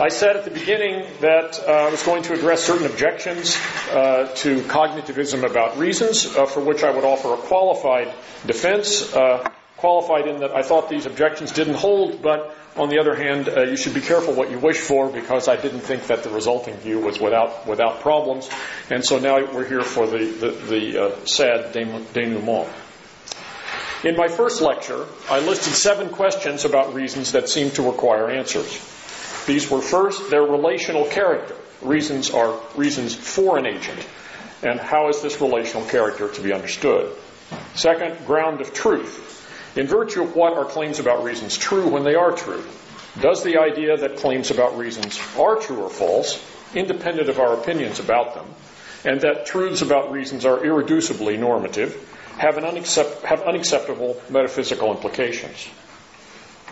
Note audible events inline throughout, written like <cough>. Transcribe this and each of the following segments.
I said at the beginning that uh, I was going to address certain objections uh, to cognitivism about reasons, uh, for which I would offer a qualified defense. Uh, qualified in that I thought these objections didn't hold, but on the other hand, uh, you should be careful what you wish for because I didn't think that the resulting view was without without problems, and so now we're here for the the, the sad denouement. In my first lecture, I listed seven questions about reasons that seem to require answers. These were first their relational character. Reasons are reasons for an agent. And how is this relational character to be understood? Second, ground of truth. In virtue of what are claims about reasons true when they are true? Does the idea that claims about reasons are true or false, independent of our opinions about them, and that truths about reasons are irreducibly normative, have, unaccept- have unacceptable metaphysical implications.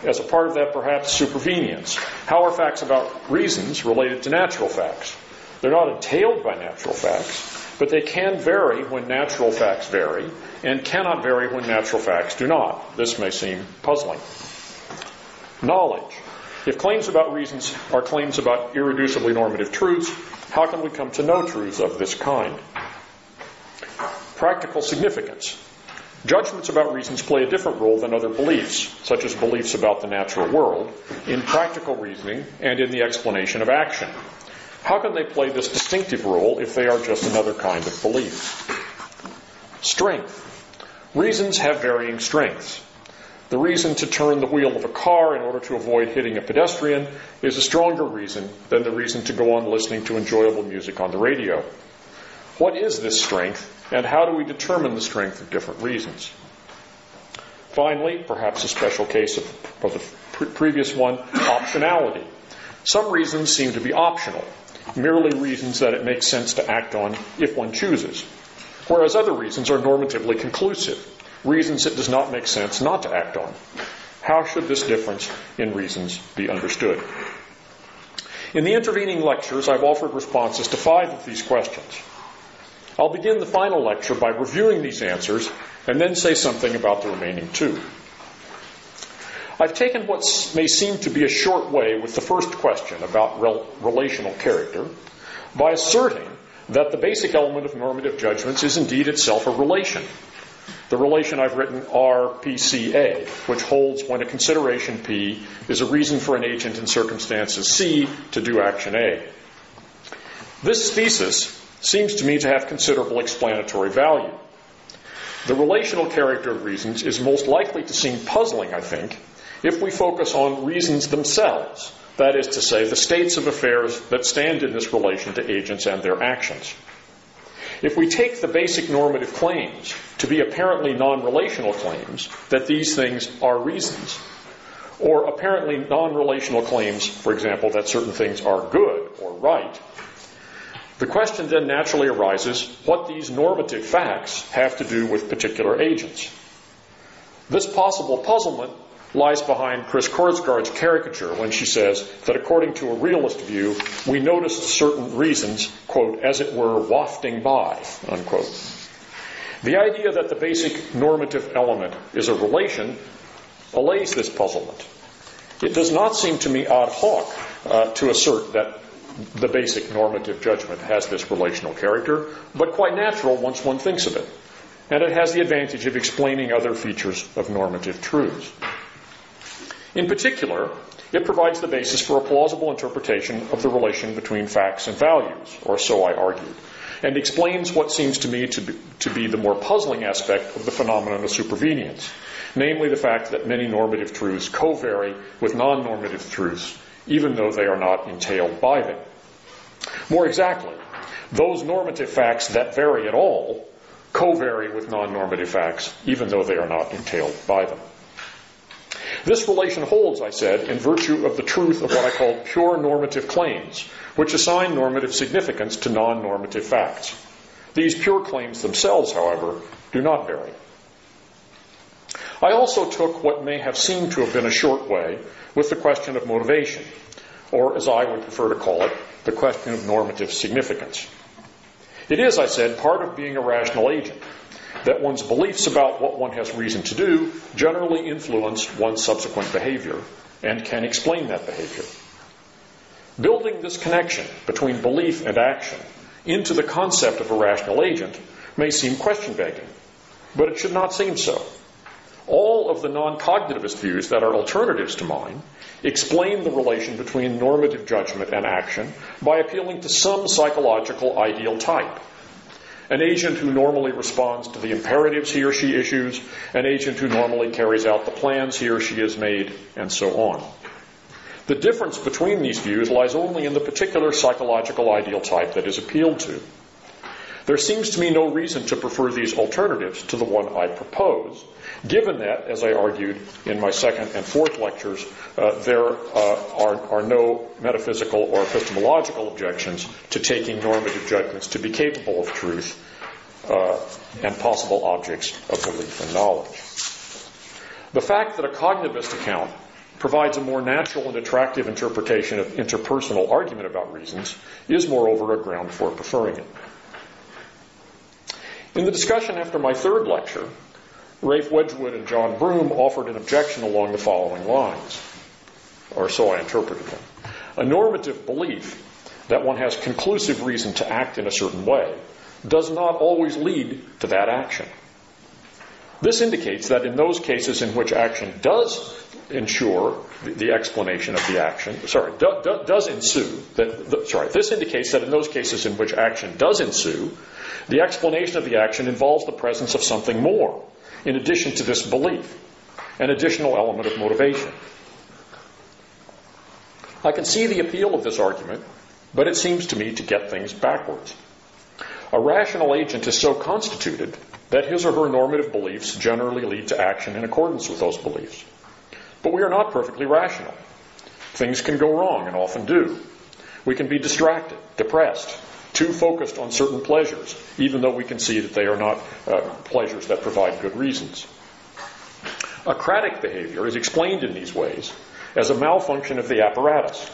As a part of that, perhaps supervenience. How are facts about reasons related to natural facts? They're not entailed by natural facts, but they can vary when natural facts vary, and cannot vary when natural facts do not. This may seem puzzling. Knowledge. If claims about reasons are claims about irreducibly normative truths, how can we come to know truths of this kind? Practical significance. Judgments about reasons play a different role than other beliefs, such as beliefs about the natural world, in practical reasoning and in the explanation of action. How can they play this distinctive role if they are just another kind of belief? Strength. Reasons have varying strengths. The reason to turn the wheel of a car in order to avoid hitting a pedestrian is a stronger reason than the reason to go on listening to enjoyable music on the radio. What is this strength, and how do we determine the strength of different reasons? Finally, perhaps a special case of, of the pre- previous one, optionality. Some reasons seem to be optional, merely reasons that it makes sense to act on if one chooses, whereas other reasons are normatively conclusive, reasons it does not make sense not to act on. How should this difference in reasons be understood? In the intervening lectures, I've offered responses to five of these questions. I'll begin the final lecture by reviewing these answers and then say something about the remaining two. I've taken what may seem to be a short way with the first question about rel- relational character by asserting that the basic element of normative judgments is indeed itself a relation. The relation I've written RPCA, which holds when a consideration P is a reason for an agent in circumstances C to do action A. This thesis seems to me to have considerable explanatory value. The relational character of reasons is most likely to seem puzzling, I think, if we focus on reasons themselves, that is to say, the states of affairs that stand in this relation to agents and their actions. If we take the basic normative claims to be apparently non relational claims, that these things are reasons, or apparently non relational claims, for example, that certain things are good or right, the question then naturally arises what these normative facts have to do with particular agents. This possible puzzlement lies behind Chris Korsgaard's caricature when she says that according to a realist view, we noticed certain reasons, quote, as it were, wafting by, unquote. The idea that the basic normative element is a relation allays this puzzlement. It does not seem to me ad hoc uh, to assert that the basic normative judgment has this relational character, but quite natural once one thinks of it. And it has the advantage of explaining other features of normative truths. In particular, it provides the basis for a plausible interpretation of the relation between facts and values, or so I argued, and explains what seems to me to be, to be the more puzzling aspect of the phenomenon of supervenience, namely the fact that many normative truths co-vary with non-normative truths even though they are not entailed by them. More exactly, those normative facts that vary at all co-vary with non-normative facts, even though they are not entailed by them. This relation holds, I said, in virtue of the truth of what I call pure normative claims, which assign normative significance to non-normative facts. These pure claims themselves, however, do not vary. I also took what may have seemed to have been a short way with the question of motivation, or as I would prefer to call it, the question of normative significance. It is, I said, part of being a rational agent that one's beliefs about what one has reason to do generally influence one's subsequent behavior and can explain that behavior. Building this connection between belief and action into the concept of a rational agent may seem question begging, but it should not seem so. All of the non cognitivist views that are alternatives to mine explain the relation between normative judgment and action by appealing to some psychological ideal type. An agent who normally responds to the imperatives he or she issues, an agent who normally carries out the plans he or she has made, and so on. The difference between these views lies only in the particular psychological ideal type that is appealed to. There seems to me no reason to prefer these alternatives to the one I propose, given that, as I argued in my second and fourth lectures, uh, there uh, are, are, no metaphysical or epistemological objections to taking normative judgments to be capable of truth uh, and possible objects of belief and knowledge. The fact that a cognitivist account provides a more natural and attractive interpretation of interpersonal argument about reasons is, moreover, a ground for preferring it. In the discussion after my third lecture, Ralph Wedgwood and John Broome offered an objection along the following lines, or so I interpreted them. A normative belief that one has conclusive reason to act in a certain way does not always lead to that action. This indicates that in those cases in which action does ensure the, explanation of the action, sorry, do, do, does ensue, sorry, this indicates that in those cases in which action does ensue, the explanation of the action involves the presence of something more, in addition to this belief, an additional element of motivation. I can see the appeal of this argument, but it seems to me to get things backwards. A rational agent is so constituted that his or her normative beliefs generally lead to action in accordance with those beliefs. But we are not perfectly rational. Things can go wrong and often do. We can be distracted, depressed, too focused on certain pleasures, even though we can see that they are not uh, pleasures that provide good reasons. Acratic behavior is explained in these ways as a malfunction of the apparatus,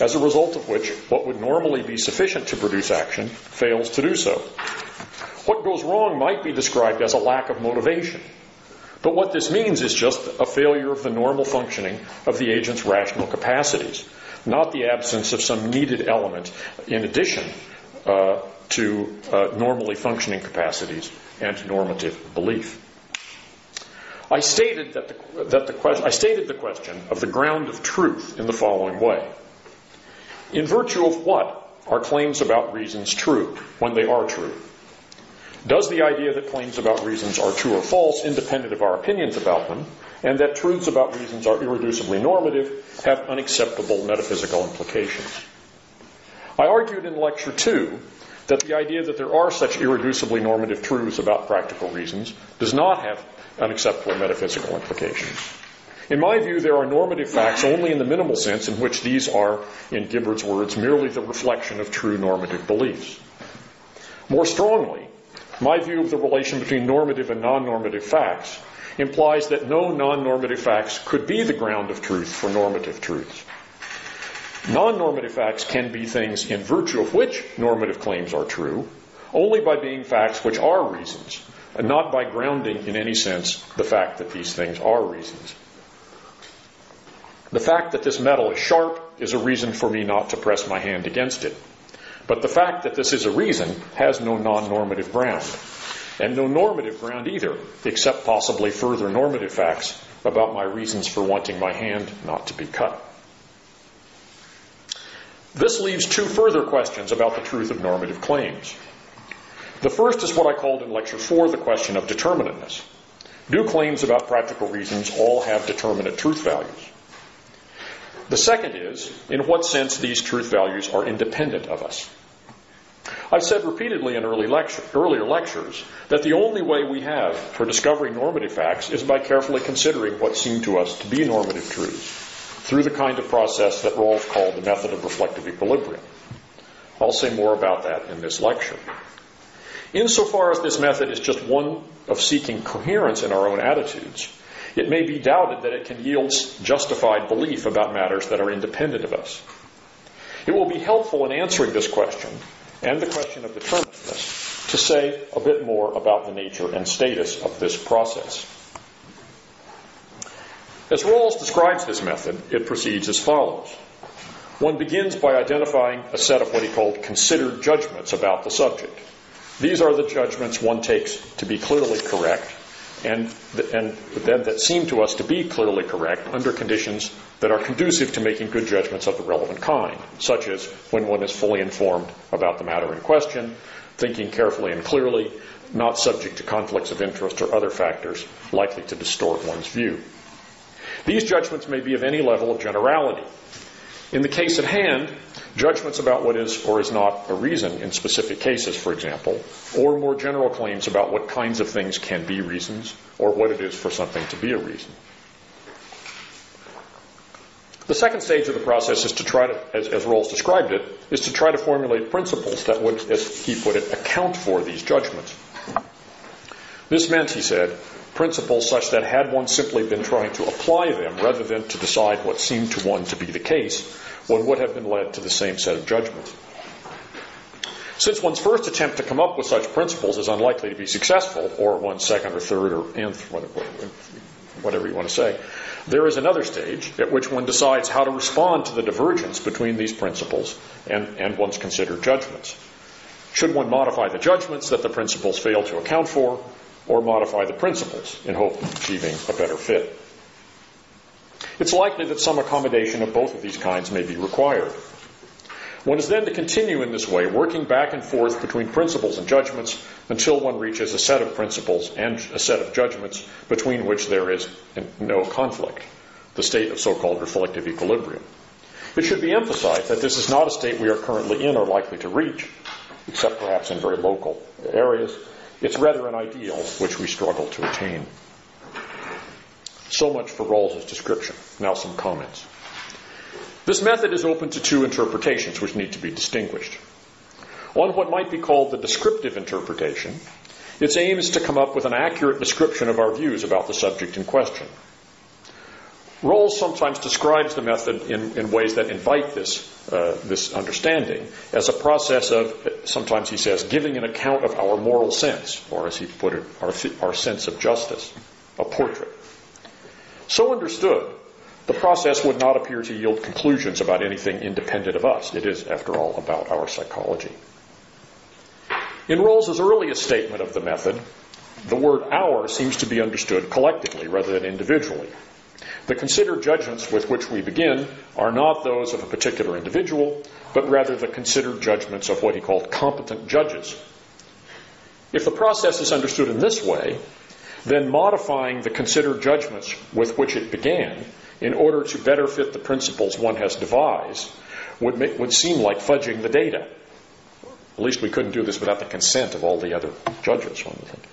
as a result of which what would normally be sufficient to produce action fails to do so. What goes wrong might be described as a lack of motivation. But what this means is just a failure of the normal functioning of the agent's rational capacities, not the absence of some needed element in addition uh, to uh, normally functioning capacities and normative belief. I stated that the, that the I stated the question of the ground of truth in the following way. In virtue of what are claims about reasons true when they are true? Does the idea that claims about reasons are true or false, independent of our opinions about them, and that truths about reasons are irreducibly normative, have unacceptable metaphysical implications? I argued in Lecture 2 that the idea that there are such irreducibly normative truths about practical reasons does not have unacceptable metaphysical implications. In my view, there are normative facts only in the minimal sense in which these are, in Gibbard's words, merely the reflection of true normative beliefs. More strongly, my view of the relation between normative and non normative facts implies that no non normative facts could be the ground of truth for normative truths. Non normative facts can be things in virtue of which normative claims are true, only by being facts which are reasons, and not by grounding in any sense the fact that these things are reasons. The fact that this metal is sharp is a reason for me not to press my hand against it. But the fact that this is a reason has no non normative ground, and no normative ground either, except possibly further normative facts about my reasons for wanting my hand not to be cut. This leaves two further questions about the truth of normative claims. The first is what I called in Lecture 4 the question of determinateness. Do claims about practical reasons all have determinate truth values? The second is, in what sense these truth values are independent of us. I've said repeatedly in early lecture, earlier lectures that the only way we have for discovering normative facts is by carefully considering what seem to us to be normative truths through the kind of process that Rawls called the method of reflective equilibrium. I'll say more about that in this lecture. Insofar as this method is just one of seeking coherence in our own attitudes, it may be doubted that it can yield justified belief about matters that are independent of us. It will be helpful in answering this question and the question of determinateness to say a bit more about the nature and status of this process. As Rawls describes this method, it proceeds as follows. One begins by identifying a set of what he called considered judgments about the subject. These are the judgments one takes to be clearly correct and, and then that seem to us to be clearly correct under conditions that are conducive to making good judgments of the relevant kind, such as when one is fully informed about the matter in question, thinking carefully and clearly, not subject to conflicts of interest or other factors likely to distort one's view. These judgments may be of any level of generality. In the case at hand, judgments about what is or is not a reason in specific cases, for example, or more general claims about what kinds of things can be reasons or what it is for something to be a reason. The second stage of the process is to try to, as, as Rawls described it, is to try to formulate principles that would, as he put it, account for these judgments. This meant, he said, principles such that had one simply been trying to apply them rather than to decide what seemed to one to be the case, one would have been led to the same set of judgments. Since one's first attempt to come up with such principles is unlikely to be successful, or one's second or third or nth, whatever you want to say, there is another stage at which one decides how to respond to the divergence between these principles and, and one's considered judgments. Should one modify the judgments that the principles fail to account for, or modify the principles in hope of achieving a better fit? It's likely that some accommodation of both of these kinds may be required. One is then to continue in this way, working back and forth between principles and judgments until one reaches a set of principles and a set of judgments between which there is no conflict, the state of so called reflective equilibrium. It should be emphasized that this is not a state we are currently in or likely to reach, except perhaps in very local areas. It's rather an ideal which we struggle to attain. So much for Rawls's description. Now some comments. This method is open to two interpretations which need to be distinguished. On what might be called the descriptive interpretation, its aim is to come up with an accurate description of our views about the subject in question. Rawls sometimes describes the method in, in ways that invite this, uh, this understanding as a process of, sometimes he says, giving an account of our moral sense, or as he put it, our, our sense of justice, a portrait. So understood, the process would not appear to yield conclusions about anything independent of us. It is, after all, about our psychology. In Rawls's earliest statement of the method, the word our seems to be understood collectively rather than individually. The considered judgments with which we begin are not those of a particular individual, but rather the considered judgments of what he called competent judges. If the process is understood in this way, then modifying the considered judgments with which it began in order to better fit the principles one has devised would, make, would seem like fudging the data. At least we couldn't do this without the consent of all the other judges, one would think.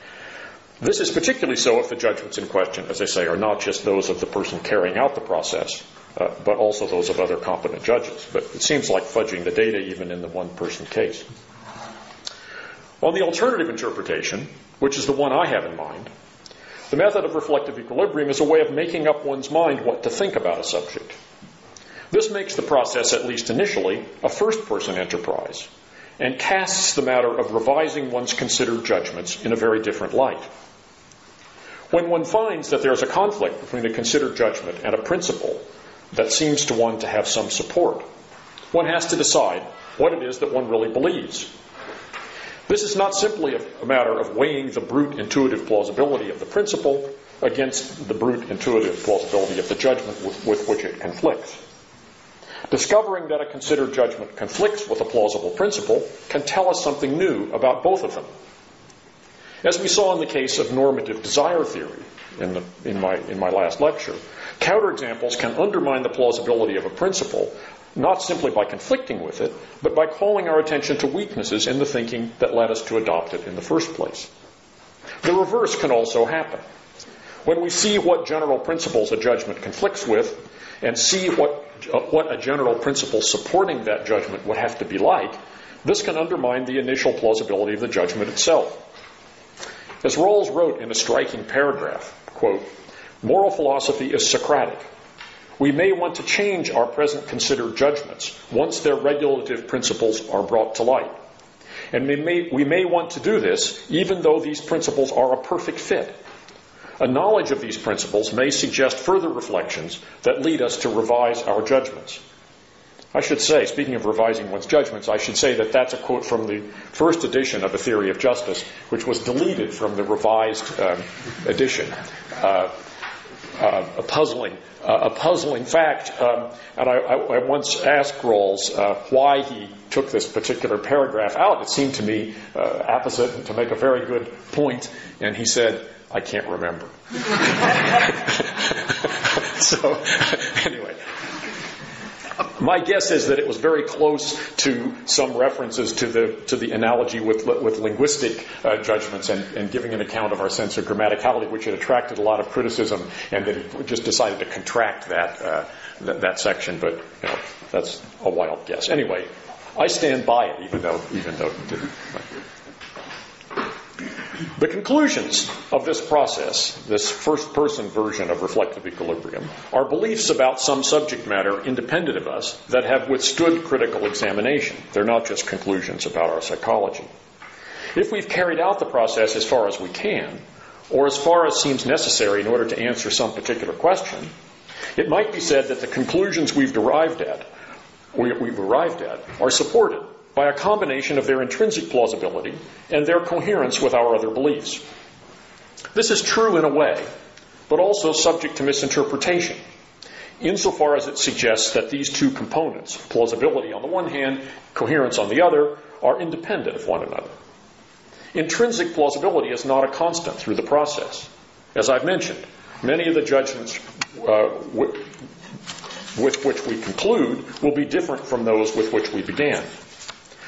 This is particularly so if the judgments in question, as I say, are not just those of the person carrying out the process, uh, but also those of other competent judges. But it seems like fudging the data even in the one person case. On the alternative interpretation, which is the one I have in mind, the method of reflective equilibrium is a way of making up one's mind what to think about a subject. This makes the process, at least initially, a first person enterprise and casts the matter of revising one's considered judgments in a very different light. When one finds that there's a conflict between a considered judgment and a principle that seems to one to have some support, one has to decide what it is that one really believes this is not simply a, matter of weighing the brute intuitive plausibility of the principle against the brute intuitive plausibility of the judgment with, with which it conflicts. Discovering that a considered judgment conflicts with a plausible principle can tell us something new about both of them. As we saw in the case of normative desire theory in, the, in, my, in my last lecture, counterexamples can undermine the plausibility of a principle not simply by conflicting with it, but by calling our attention to weaknesses in the thinking that led us to adopt it in the first place. The reverse can also happen. When we see what general principles a judgment conflicts with, and see what, what a general principle supporting that judgment would have to be like, this can undermine the initial plausibility of the judgment itself. As Rawls wrote in a striking paragraph, quote, moral philosophy is Socratic, we may want to change our present considered judgments once their regulative principles are brought to light. And we may, we may want to do this even though these principles are a perfect fit. A knowledge of these principles may suggest further reflections that lead us to revise our judgments. I should say, speaking of revising one's judgments, I should say that that's a quote from the first edition of A Theory of Justice, which was deleted from the revised um, edition. Uh, uh, a puzzling, uh, a puzzling fact. Um, and I, I, I, once asked Rawls uh, why he took this particular paragraph out. It seemed to me uh, apposite to make a very good point, and he said, "I can't remember." <laughs> so, <laughs> anyway, my guess is that it was very close to some references to the to the analogy with with linguistic uh, judgments and, and giving an account of our sense of grammaticality, which had attracted a lot of criticism, and that he just decided to contract that uh, th- that section. But you know, that's a wild guess. Anyway, I stand by it, even though even though it didn't. The conclusions of this process, this first person version of reflective equilibrium, are beliefs about some subject matter independent of us that have withstood critical examination. They're not just conclusions about our psychology. If we've carried out the process as far as we can, or as far as seems necessary in order to answer some particular question, it might be said that the conclusions we've derived at, we've arrived at, are supported by a combination of their intrinsic plausibility and their coherence with our other beliefs. This is true in a way, but also subject to misinterpretation, insofar as it suggests that these two components, plausibility on the one hand, coherence on the other, are independent of one another. Intrinsic plausibility is not a constant through the process. As I've mentioned, many of the judgments uh, with which we conclude will be different from those with which we began.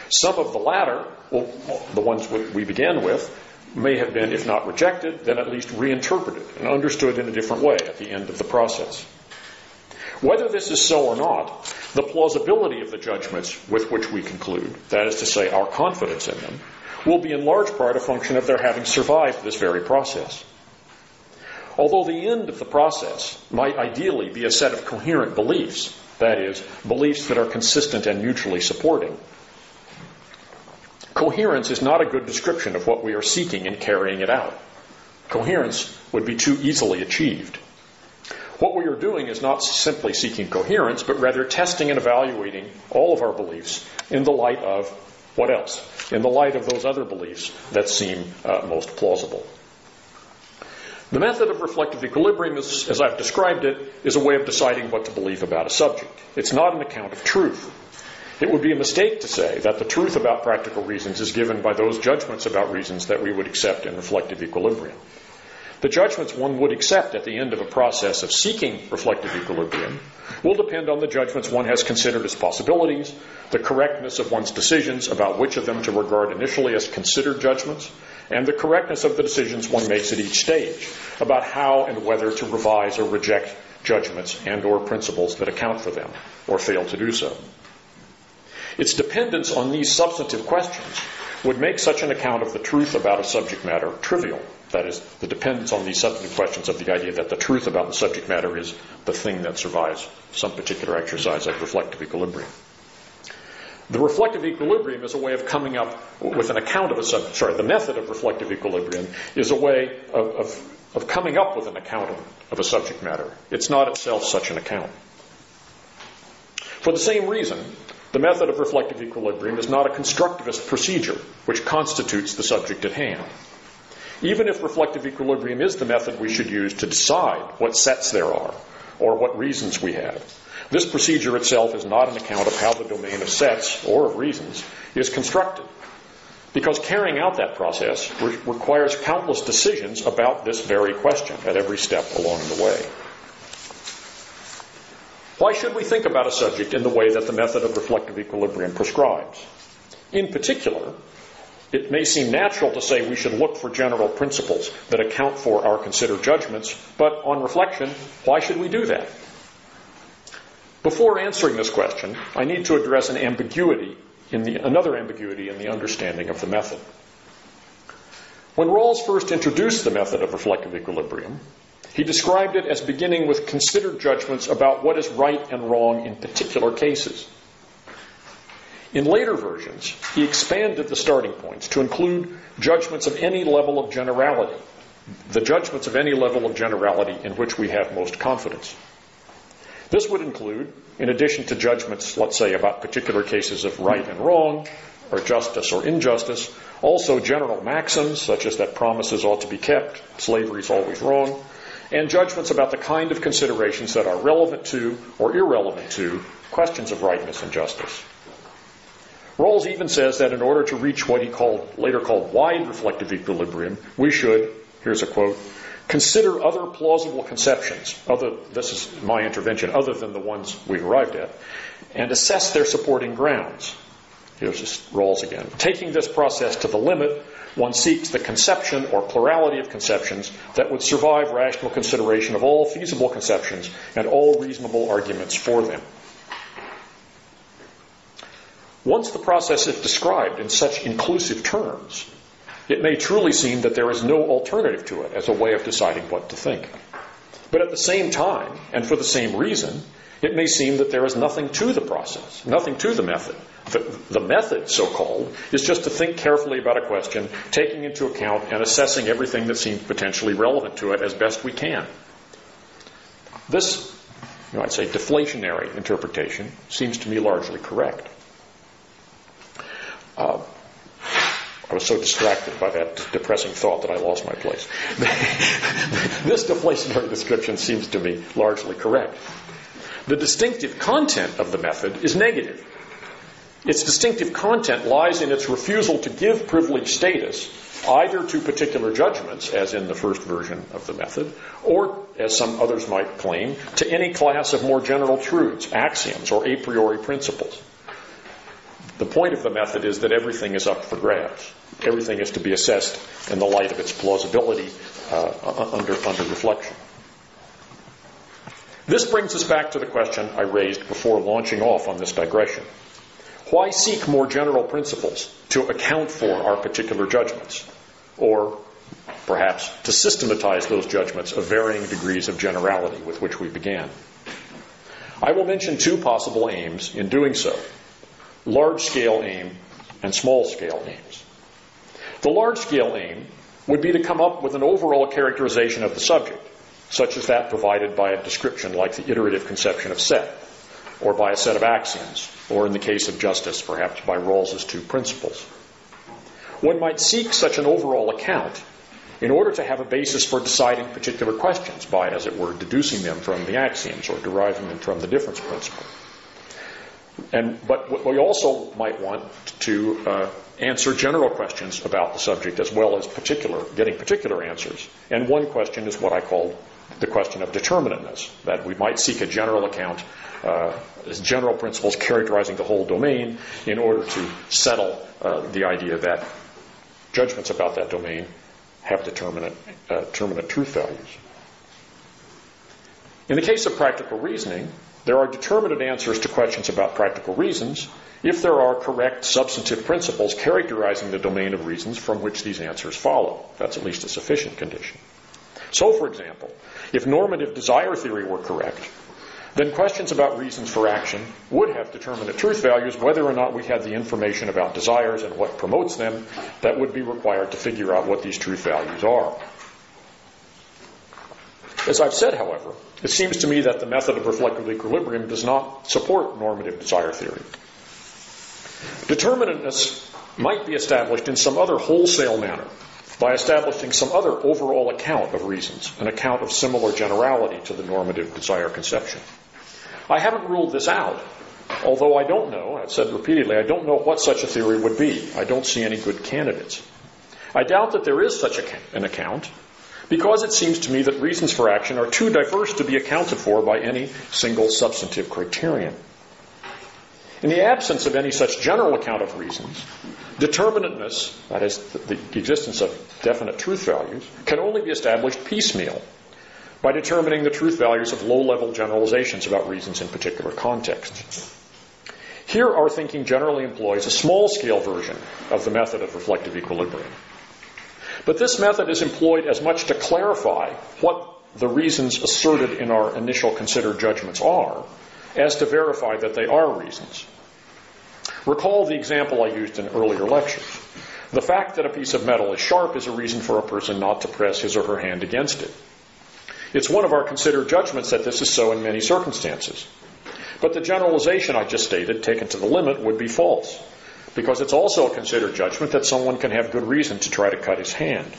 Some of the latter, well, the ones we began with, may have been, if not rejected, then at least reinterpreted and understood in a different way at the end of the process. Whether this is so or not, the plausibility of the judgments with which we conclude, that is to say, our confidence in them, will be in large part a function of their having survived this very process. Although the end of the process might ideally be a set of coherent beliefs, that is, beliefs that are consistent and mutually supporting, Coherence is not a good description of what we are seeking in carrying it out. Coherence would be too easily achieved. What we are doing is not simply seeking coherence, but rather testing and evaluating all of our beliefs in the light of what else? In the light of those other beliefs that seem uh, most plausible. The method of reflective equilibrium, is, as I've described it, is a way of deciding what to believe about a subject. It's not an account of truth. It would be a mistake to say that the truth about practical reasons is given by those judgments about reasons that we would accept in reflective equilibrium. The judgments one would accept at the end of a process of seeking reflective equilibrium will depend on the judgments one has considered as possibilities, the correctness of one's decisions about which of them to regard initially as considered judgments, and the correctness of the decisions one makes at each stage about how and whether to revise or reject judgments and or principles that account for them or fail to do so. Its dependence on these substantive questions would make such an account of the truth about a subject matter trivial. That is, the dependence on these substantive questions of the idea that the truth about the subject matter is the thing that survives some particular exercise of reflective equilibrium. The reflective equilibrium is a way of coming up with an account of a subject. Sorry, the method of reflective equilibrium is a way of, of, of coming up with an account of, of a subject matter. It's not itself such an account. For the same reason, the method of reflective equilibrium is not a constructivist procedure which constitutes the subject at hand. Even if reflective equilibrium is the method we should use to decide what sets there are or what reasons we have, this procedure itself is not an account of how the domain of sets or of reasons is constructed. Because carrying out that process re- requires countless decisions about this very question at every step along the way. Why should we think about a subject in the way that the method of reflective equilibrium prescribes? In particular, it may seem natural to say we should look for general principles that account for our considered judgments, but on reflection, why should we do that? Before answering this question, I need to address an ambiguity in the, another ambiguity in the understanding of the method. When Rawls first introduced the method of reflective equilibrium, he described it as beginning with considered judgments about what is right and wrong in particular cases. In later versions, he expanded the starting points to include judgments of any level of generality, the judgments of any level of generality in which we have most confidence. This would include, in addition to judgments, let's say, about particular cases of right and wrong, or justice or injustice, also general maxims, such as that promises ought to be kept, slavery is always wrong, and judgments about the kind of considerations that are relevant to or irrelevant to questions of rightness and justice. Rawls even says that in order to reach what he called, later called wide reflective equilibrium, we should, here's a quote, consider other plausible conceptions, other, this is my intervention, other than the ones we've arrived at, and assess their supporting grounds. Here's just Rawls again. Taking this process to the limit, one seeks the conception or plurality of conceptions that would survive rational consideration of all feasible conceptions and all reasonable arguments for them. Once the process is described in such inclusive terms, it may truly seem that there is no alternative to it as a way of deciding what to think. But at the same time, and for the same reason, it may seem that there is nothing to the process, nothing to the method. The, method, so called, is just to think carefully about a question, taking into account and assessing everything that seems potentially relevant to it as best we can. This, you know, I'd say, deflationary interpretation seems to me largely correct. Uh, I was so distracted by that depressing thought that I lost my place. <laughs> this deflationary description seems to me largely correct. The distinctive content of the method is negative. Its distinctive content lies in its refusal to give privilege status either to particular judgments, as in the first version of the method, or, as some others might claim, to any class of more general truths, axioms, or a priori principles. The point of the method is that everything is up for grabs. Everything is to be assessed in the light of its plausibility uh, under, under reflection. This brings us back to the question I raised before launching off on this digression. Why seek more general principles to account for our particular judgments? Or perhaps to systematize those judgments of varying degrees of generality with which we began? I will mention two possible aims in doing so large scale aim and small scale aims. The large scale aim would be to come up with an overall characterization of the subject, such as that provided by a description like the iterative conception of set, or by a set of axioms, or in the case of justice, perhaps by Rawls's two principles. One might seek such an overall account in order to have a basis for deciding particular questions by, as it were, deducing them from the axioms or deriving them from the difference principle. And, but we also might want to uh, answer general questions about the subject as well as particular, getting particular answers. And one question is what I call the question of determinateness, that we might seek a general account, uh, general principles characterizing the whole domain in order to settle uh, the idea that judgments about that domain have determinate, uh, determinate truth values. In the case of practical reasoning, there are determinate answers to questions about practical reasons if there are correct substantive principles characterizing the domain of reasons from which these answers follow. That's at least a sufficient condition. So, for example, if normative desire theory were correct, then questions about reasons for action would have determinate truth values whether or not we had the information about desires and what promotes them that would be required to figure out what these truth values are. As I've said, however, it seems to me that the method of reflective equilibrium does not support normative desire theory. Determinateness might be established in some other wholesale manner by establishing some other overall account of reasons, an account of similar generality to the normative desire conception. I haven't ruled this out, although I don't know, I've said repeatedly, I don't know what such a theory would be. I don't see any good candidates. I doubt that there is such an account, because it seems to me that reasons for action are too diverse to be accounted for by any single substantive criterion. In the absence of any such general account of reasons, determinateness, that is, the, existence of definite truth values, can only be established piecemeal by determining the truth values of low level generalizations about reasons in particular contexts. Here, our thinking generally employs a small scale version of the method of reflective equilibrium. But this method is employed as much to clarify what the reasons asserted in our initial considered judgments are as to verify that they are reasons. Recall the example I used in earlier lectures. The fact that a piece of metal is sharp is a reason for a person not to press his or her hand against it. It's one of our considered judgments that this is so in many circumstances. But the generalization I just stated, taken to the limit, would be false, because it's also a considered judgment that someone can have good reason to try to cut his hand.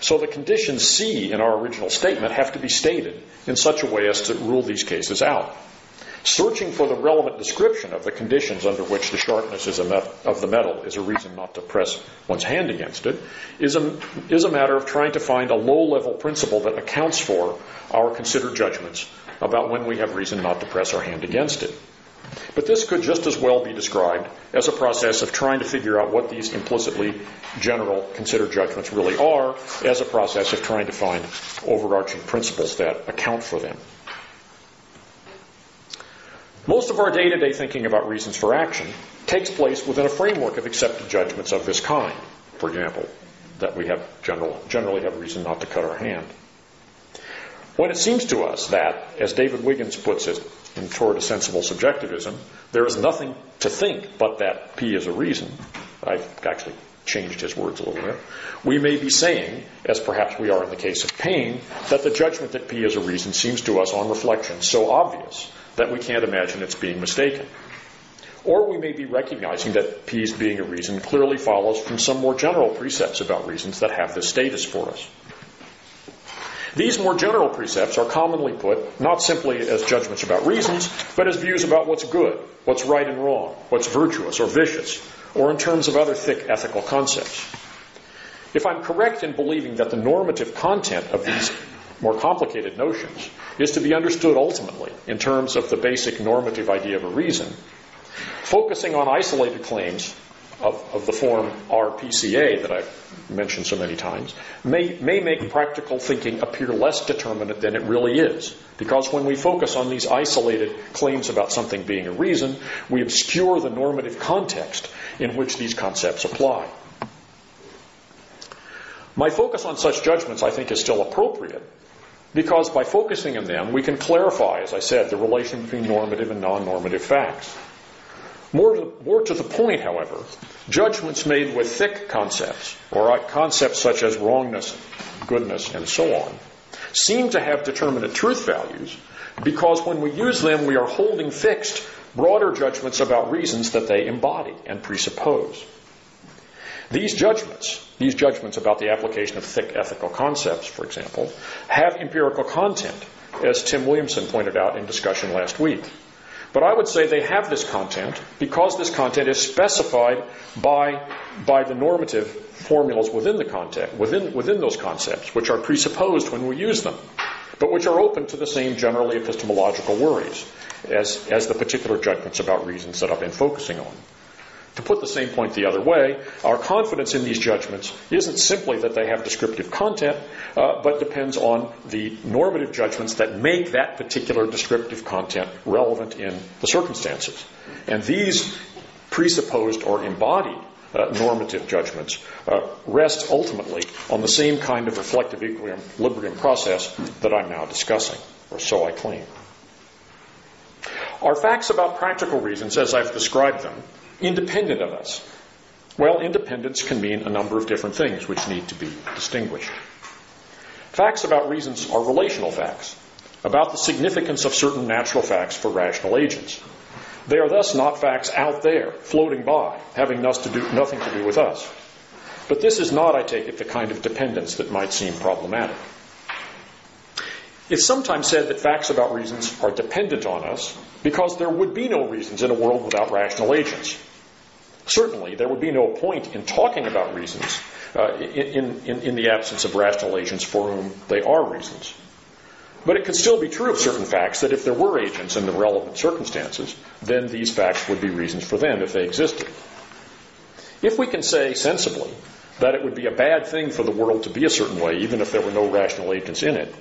So the conditions C in our original statement have to be stated in such a way as to rule these cases out. Searching for the relevant description of the conditions under which the sharpness of the metal is a reason not to press one's hand against it is a, is a matter of trying to find a low level principle that accounts for our considered judgments about when we have reason not to press our hand against it. But this could just as well be described as a process of trying to figure out what these implicitly general considered judgments really are, as a process of trying to find overarching principles that account for them. Most of our day to day thinking about reasons for action takes place within a framework of accepted judgments of this kind. For example, that we have general, generally have reason not to cut our hand. When it seems to us that, as David Wiggins puts it in Toward a Sensible Subjectivism, there is nothing to think but that P is a reason, I've actually changed his words a little bit, we may be saying, as perhaps we are in the case of pain, that the judgment that P is a reason seems to us on reflection so obvious that we can't imagine it's being mistaken. Or we may be recognizing that P's being a reason clearly follows from some more general precepts about reasons that have this status for us. These more general precepts are commonly put not simply as judgments about reasons, but as views about what's good, what's right and wrong, what's virtuous or vicious, or in terms of other thick ethical concepts. If I'm correct in believing that the normative content of these more complicated notions is to be understood ultimately in terms of the basic normative idea of a reason. Focusing on isolated claims of, of the form RPCA that I've mentioned so many times may, may make practical thinking appear less determinate than it really is. Because when we focus on these isolated claims about something being a reason, we obscure the normative context in which these concepts apply. My focus on such judgments, I think, is still appropriate because by focusing on them, we can clarify, as I said, the relation between normative and non normative facts. More to, more to, the point, however, judgments made with thick concepts, or uh, concepts such as wrongness, goodness, and so on, seem to have determinate truth values because when we use them, we are holding fixed broader judgments about reasons that they embody and presuppose. These judgments, these judgments about the application of thick ethical concepts, for example, have empirical content, as Tim Williamson pointed out in discussion last week. But I would say they have this content because this content is specified by, by the normative formulas within the context, within, within those concepts, which are presupposed when we use them, but which are open to the same generally epistemological worries as, as the particular judgments about reasons that I've been focusing on. To put the same point the other way, our confidence in these judgments isn't simply that they have descriptive content, uh, but depends on the normative judgments that make that particular descriptive content relevant in the circumstances. And these presupposed or embodied uh, normative judgments uh, rest ultimately on the same kind of reflective equilibrium process that I'm now discussing, or so I claim. Our facts about practical reasons, as I've described them, independent of us? Well, independence can mean a number of different things which need to be distinguished. Facts about reasons are relational facts, about the significance of certain natural facts for rational agents. They are thus not facts out there, floating by, having to do, nothing to do with us. But this is not, I take it, the kind of dependence that might seem problematic. It's sometimes said that facts about reasons are dependent on us because there would be no reasons in a world without rational agents. Certainly, there would be no point in talking about reasons uh, in, in, in the absence of rational agents for whom they are reasons. But it could still be true of certain facts that if there were agents in the relevant circumstances, then these facts would be reasons for them if they existed. If we can say sensibly that it would be a bad thing for the world to be a certain way, even if there were no rational agents in it,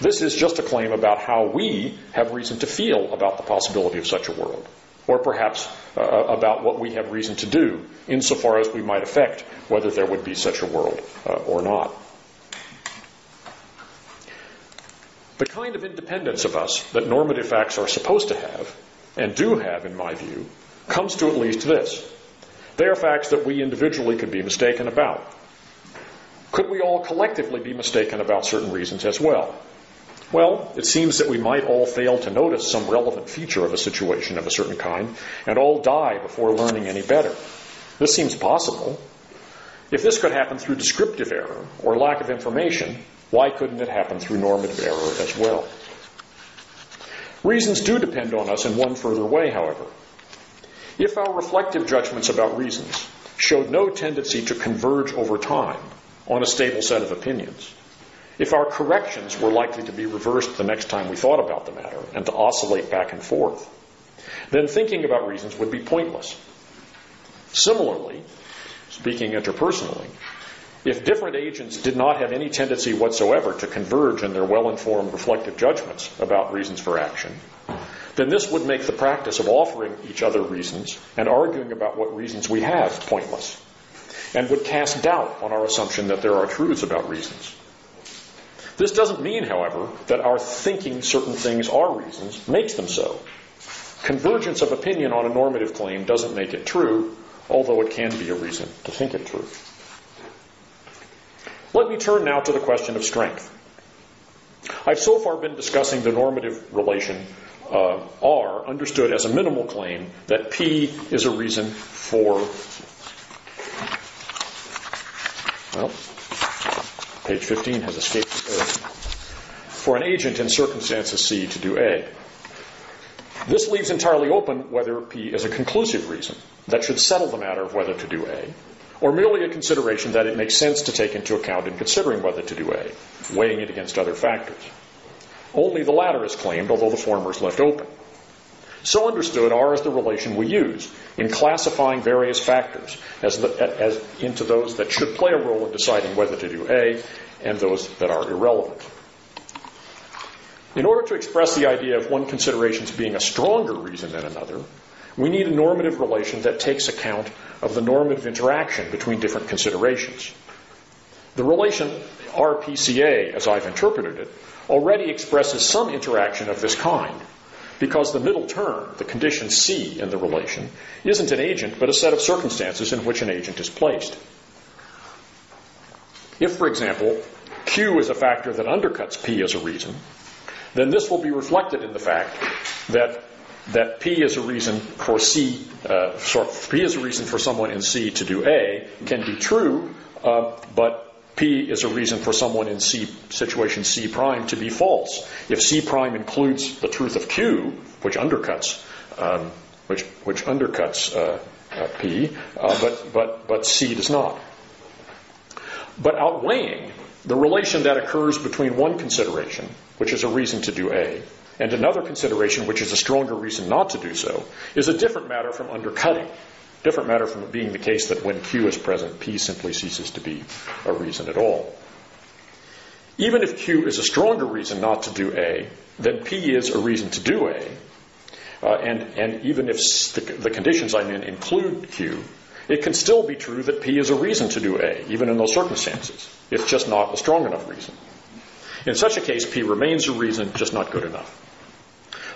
this is just a claim about how we have reason to feel about the possibility of such a world or perhaps uh, about what we have reason to do, insofar as we might affect whether there would be such a world uh, or not. The kind of independence of us that normative facts are supposed to have, and do have, in my view, comes to at least this. They are facts that we individually could be mistaken about. Could we all collectively be mistaken about certain reasons as well? Well, it seems that we might all fail to notice some relevant feature of a situation of a certain kind and all die before learning any better. This seems possible. If this could happen through descriptive error or lack of information, why couldn't it happen through normative error as well? Reasons do depend on us in one further way, however. If our reflective judgments about reasons showed no tendency to converge over time on a stable set of opinions, if our corrections were likely to be reversed the next time we thought about the matter and to oscillate back and forth, then thinking about reasons would be pointless. Similarly, speaking interpersonally, if different agents did not have any tendency whatsoever to converge in their well informed reflective judgments about reasons for action, then this would make the practice of offering each other reasons and arguing about what reasons we have pointless, and would cast doubt on our assumption that there are truths about reasons. This doesn't mean, however, that our thinking certain things are reasons makes them so. Convergence of opinion on a normative claim doesn't make it true, although it can be a reason to think it true. Let me turn now to the question of strength. I've so far been discussing the normative relation uh, R understood as a minimal claim that P is a reason for, well, page 15 has escaped earth. for an agent in circumstances C to do A. This leaves entirely open whether P is a conclusive reason that should settle the matter of whether to do A, or merely a consideration that it makes sense to take into account in considering whether to do A, weighing it against other factors. Only the latter is claimed, although the former is left open. So understood, R is the relation we use in classifying various factors as, the, as into those that should play a role in deciding whether to do A and those that are irrelevant. In order to express the idea of one consideration as being a stronger reason than another, we need a normative relation that takes account of the normative interaction between different considerations. The relation RPCA, as I've interpreted it, already expresses some interaction of this kind because the middle term, the condition C in the relation, isn't an agent but a set of circumstances in which an agent is placed. If, for example, Q is a factor that undercuts P as a reason, then this will be reflected in the fact that that P is a reason for C, uh, sorry, P is a reason for someone in C to do A can be true, uh, but P is a reason for someone in C situation C prime to be false. If C prime includes the truth of Q, which undercuts um, which which undercuts uh, uh, P, uh, but but but C does not. But outweighing the relation that occurs between one consideration, which is a reason to do A, and another consideration, which is a stronger reason not to do so, is a different matter from undercutting. Different matter from it being the case that when Q is present, P simply ceases to be a reason at all. Even if Q is a stronger reason not to do A, then P is a reason to do A. Uh, and, and even if the, the conditions I'm in include Q, it can still be true that P is a reason to do A, even in those circumstances. It's just not a strong enough reason. In such a case, P remains a reason, just not good enough.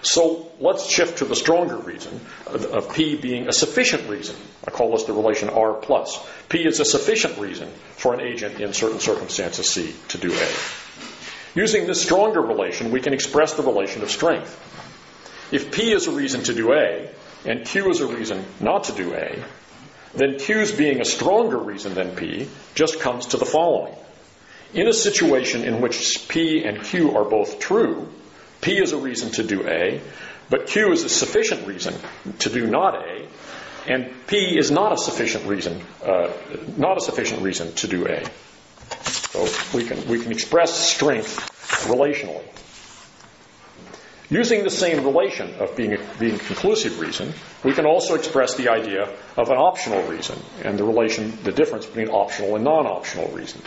So let's shift to the stronger reason uh, of P being a sufficient reason. I call this the relation R plus. P is a sufficient reason for an agent in certain circumstances C to do A. Using this stronger relation, we can express the relation of strength. If P is a reason to do A, and Q is a reason not to do A, then Q's being a stronger reason than P just comes to the following. In a situation in which P and Q are both true, P is a reason to do A, but Q is a sufficient reason to do not A, and P is not a sufficient reason, uh, not a sufficient reason to do A. So we can we can express strength relationally. Using the same relation of being being conclusive reason, we can also express the idea of an optional reason and the relation, the difference between optional and non-optional reasons.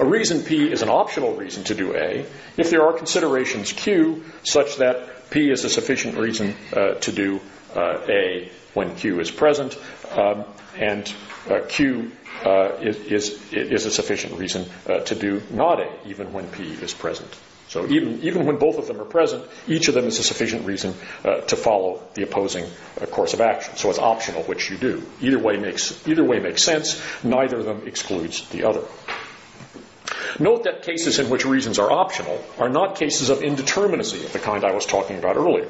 A reason P is an optional reason to do A if there are considerations Q such that P is a sufficient reason uh, to do uh, A when Q is present, um, and uh, Q uh, is, is, is, a sufficient reason uh, to do not A even when P is present. So even, even when both of them are present, each of them is a sufficient reason uh, to follow the opposing uh, course of action. So it's optional which you do. Either way makes either way makes sense. Neither of them excludes the other. Note that cases in which reasons are optional are not cases of indeterminacy of the kind I was talking about earlier.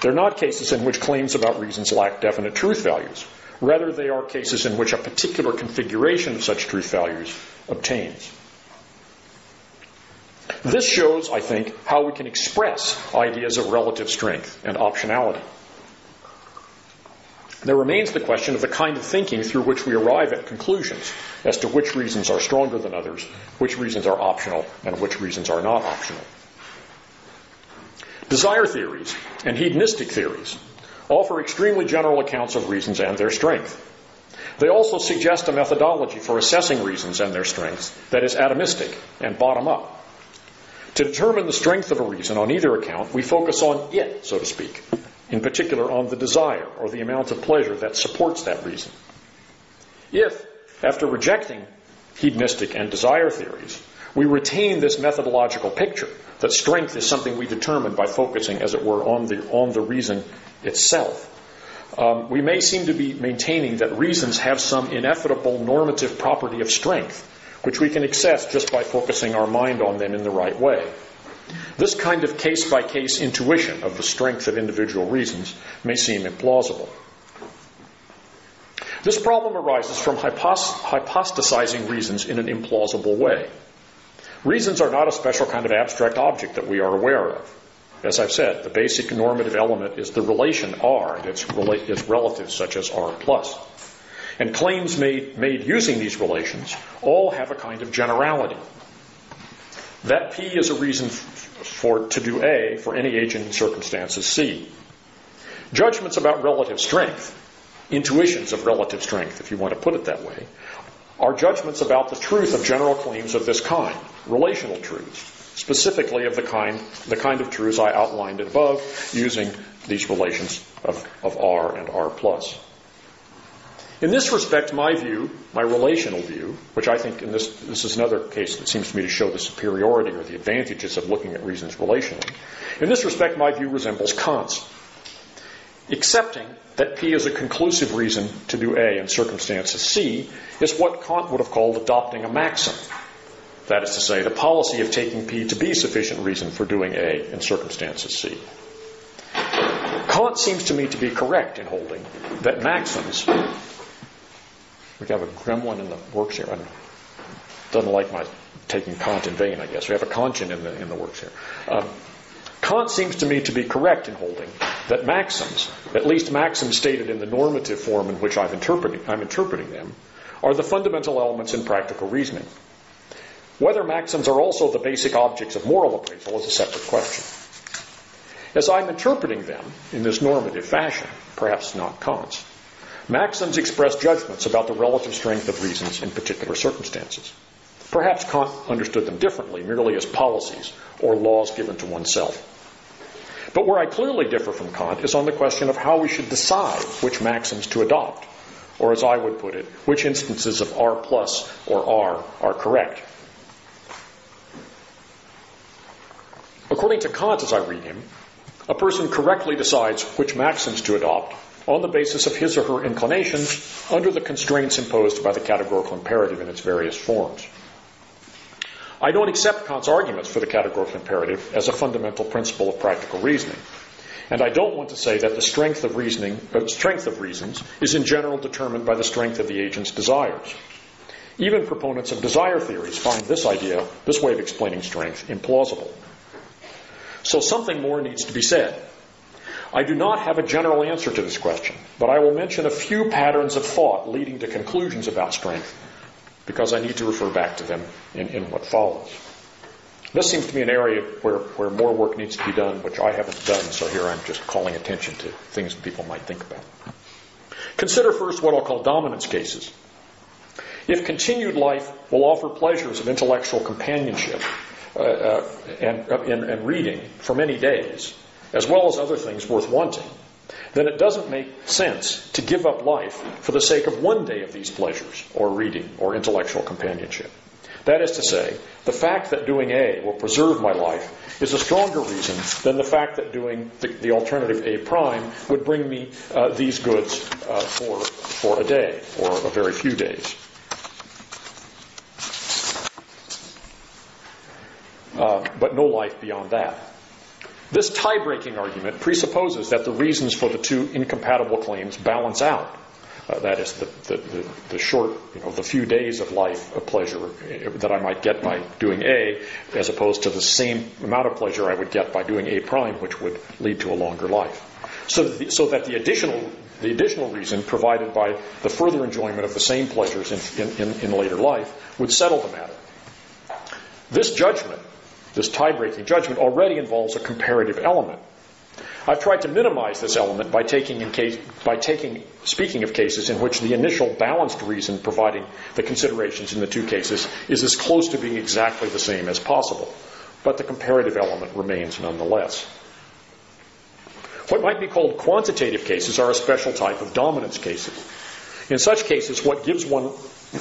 They're not cases in which claims about reasons lack definite truth values. Rather, they are cases in which a particular configuration of such truth values obtains. This shows, I think, how we can express ideas of relative strength and optionality. There remains the question of the kind of thinking through which we arrive at conclusions as to which reasons are stronger than others, which reasons are optional, and which reasons are not optional. Desire theories and hedonistic theories offer extremely general accounts of reasons and their strength. They also suggest a methodology for assessing reasons and their strengths that is atomistic and bottom up. To determine the strength of a reason on either account, we focus on it, so to speak, in particular on the desire or the amount of pleasure that supports that reason. If, after rejecting hedonistic and desire theories, we retain this methodological picture that strength is something we determine by focusing, as it were, on the, on the reason itself. Um, we may seem to be maintaining that reasons have some ineffable normative property of strength, which we can access just by focusing our mind on them in the right way. This kind of case by case intuition of the strength of individual reasons may seem implausible. This problem arises from hypostasizing reasons in an implausible way. Reasons are not a special kind of abstract object that we are aware of. As I've said, the basic normative element is the relation R and its, rela- its relatives such as R plus. And claims made, made using these relations all have a kind of generality. That P is a reason for, to do A for any agent in circumstances C. Judgments about relative strength, intuitions of relative strength, if you want to put it that way, are judgments about the truth of general claims of this kind, relational truths, specifically of the kind, the kind of truths I outlined above using these relations of, of R and R plus. In this respect, my view, my relational view, which I think in this, this is another case that seems to me to show the superiority or the advantages of looking at reasons relationally. In this respect, my view resembles Kant's. Accepting that P is a conclusive reason to do A in circumstances C is what Kant would have called adopting a maxim. That is to say, the policy of taking P to be sufficient reason for doing A in circumstances C. Kant seems to me to be correct in holding that maxims we have a gremlin in the works here. And doesn't like my taking Kant in vain, I guess. We have a Kantian in the, in the works here. Um, Kant seems to me to be correct in holding that maxims, at least maxims stated in the normative form in which I'm interpreting, I'm interpreting them, are the fundamental elements in practical reasoning. Whether maxims are also the basic objects of moral appraisal is a separate question. As I'm interpreting them in this normative fashion, perhaps not Kant's, Maxims express judgments about the relative strength of reasons in particular circumstances. Perhaps Kant understood them differently, merely as policies or laws given to oneself. But where I clearly differ from Kant is on the question of how we should decide which maxims to adopt, or as I would put it, which instances of R plus or R are correct. According to Kant, as I read him, a person correctly decides which maxims to adopt on the basis of his or her inclinations under the constraints imposed by the categorical imperative in its various forms. I don't accept Kant's arguments for the categorical imperative as a fundamental principle of practical reasoning. And I don't want to say that the strength of reasoning, uh, strength of reasons is in general determined by the strength of the agent's desires. Even proponents of desire theories find this idea, this way of explaining strength, implausible. So something more needs to be said. I do not have a general answer to this question, but I will mention a few patterns of thought leading to conclusions about strength because I need to refer back to them in, in what follows. This seems to be an area where, where more work needs to be done, which I haven't done, so here I'm just calling attention to things people might think about. Consider first what I'll call dominance cases. If continued life will offer pleasures of intellectual companionship uh, uh, and, uh, and, and reading for many days, as well as other things worth wanting, then it doesn't make sense to give up life for the sake of one day of these pleasures, or reading, or intellectual companionship. That is to say, the fact that doing A will preserve my life is a stronger reason than the fact that doing the, the alternative A prime would bring me uh, these goods uh, for, for a day, or a very few days. uh, but no life beyond that. This tie breaking argument presupposes that the reasons for the two incompatible claims balance out. Uh, that is, the, the, the, short, you know, the few days of life of pleasure that I might get by doing A, as opposed to the same amount of pleasure I would get by doing A prime, which would lead to a longer life. So that the, so that the additional the additional reason provided by the further enjoyment of the same pleasures in, in, in, in later life would settle the matter. This judgment, this tie breaking judgment, already involves a comparative element. I've tried to minimize this element by taking, in case, by taking, speaking of cases in which the initial balanced reason providing the considerations in the two cases is as close to being exactly the same as possible, but the comparative element remains nonetheless. What might be called quantitative cases are a special type of dominance cases. In such cases, what gives one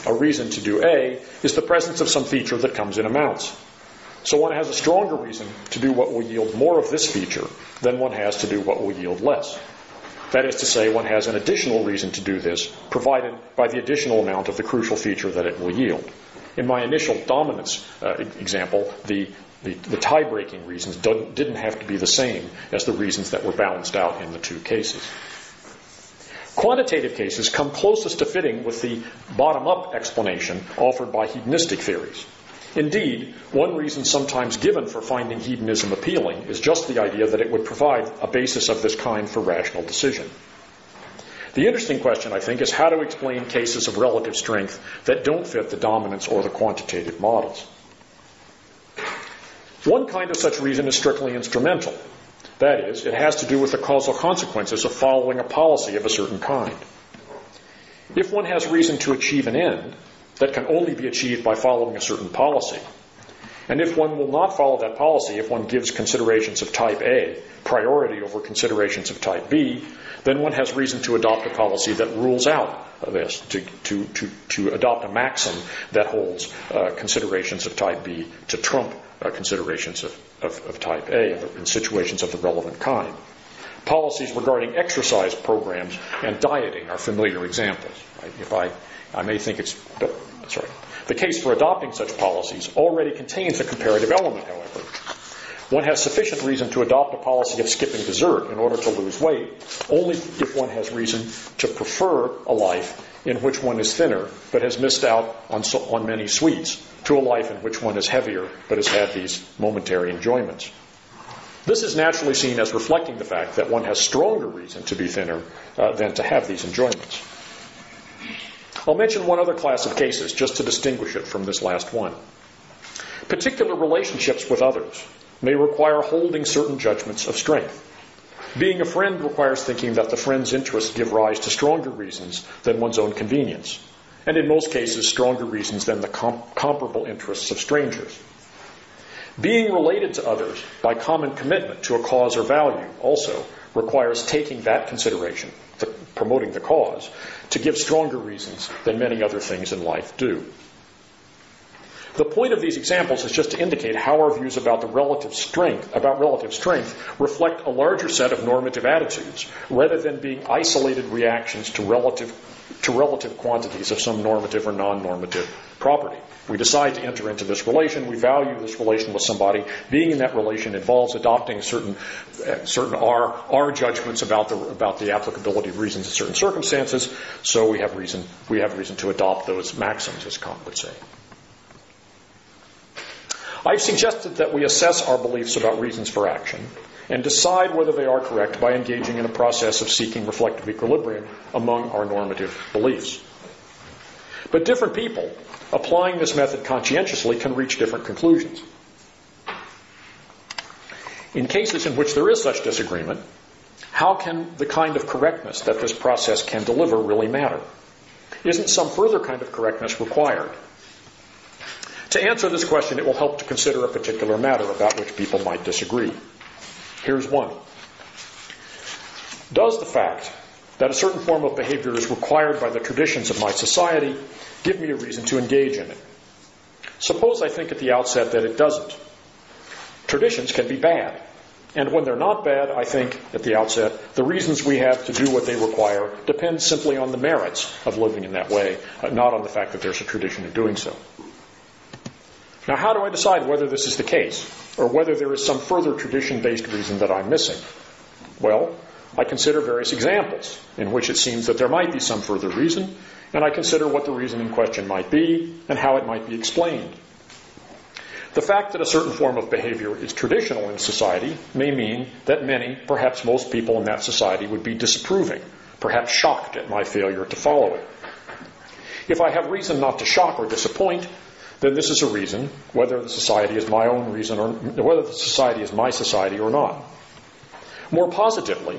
a reason to do A is the presence of some feature that comes in amounts. So one has a stronger reason to do what will yield more of this feature than one has to do what will yield less. That is to say, one has an additional reason to do this, provided by the additional amount of the crucial feature that it will yield. In my initial dominance uh, example, the, the, the tie breaking reasons didn't have to be the same as the reasons that were balanced out in the two cases. Quantitative cases come closest to fitting with the bottom up explanation offered by hedonistic theories. Indeed, one reason sometimes given for finding hedonism appealing is just the idea that it would provide a basis of this kind for rational decision. The interesting question, I think, is how to explain cases of relative strength that don't fit the dominance or the quantitative models. One kind of such reason is strictly instrumental. That is, it has to do with the causal consequences of following a policy of a certain kind. If one has reason to achieve an end, that can only be achieved by following a certain policy. And if one will not follow that policy, if one gives considerations of type A priority over considerations of type B, then one has reason to adopt a policy that rules out this, to, to, to, to adopt a maxim that holds uh, considerations of type B to trump uh, considerations of, of, of type A in situations of the relevant kind. Policies regarding exercise programs and dieting are familiar examples. Right? If I, I may think it's sorry. The case for adopting such policies already contains a comparative element, however. One has sufficient reason to adopt a policy of skipping dessert in order to lose weight, only if one has reason to prefer a life in which one is thinner but has missed out on, so, on many sweets to a life in which one is heavier but has had these momentary enjoyments. This is naturally seen as reflecting the fact that one has stronger reason to be thinner uh, than to have these enjoyments. I'll mention one other class of cases just to distinguish it from this last one. Particular relationships with others may require holding certain judgments of strength. Being a friend requires thinking that the friend's interests give rise to stronger reasons than one's own convenience, and in most cases, stronger reasons than the com- comparable interests of strangers. Being related to others by common commitment to a cause or value also requires taking that consideration, the, promoting the cause, to give stronger reasons than many other things in life do. The point of these examples is just to indicate how our views about the relative strength, about relative strength, reflect a larger set of normative attitudes, rather than being isolated reactions to relative, to relative quantities of some normative or non-normative property. We decide to enter into this relation. We value this relation with somebody. Being in that relation involves adopting certain, uh, certain our, our judgments about the, about the applicability of reasons in certain circumstances. So we have reason, we have reason to adopt those maxims, as Kant would say. I've suggested that we assess our beliefs about reasons for action and decide whether they are correct by engaging in a process of seeking reflective equilibrium among our normative beliefs. But different people applying this method conscientiously can reach different conclusions. In cases in which there is such disagreement, how can the kind of correctness that this process can deliver really matter? Isn't some further kind of correctness required? To answer this question, it will help to consider a particular matter about which people might disagree. Here's one. Does the fact that a certain form of behavior is required by the traditions of my society give me a reason to engage in it. Suppose I think at the outset that it doesn't. Traditions can be bad. And when they're not bad, I think at the outset, the reasons we have to do what they require depend simply on the merits of living in that way, uh, not on the fact that there's a tradition of doing so. Now, how do I decide whether this is the case, or whether there is some further tradition based reason that I'm missing? Well, I consider various examples in which it seems that there might be some further reason, and I consider what the reason in question might be and how it might be explained. The fact that a certain form of behavior is traditional in society may mean that many, perhaps most people in that society would be disapproving, perhaps shocked at my failure to follow it. If I have reason not to shock or disappoint, then this is a reason, whether the society is my own reason or whether the society is my society or not. More positively,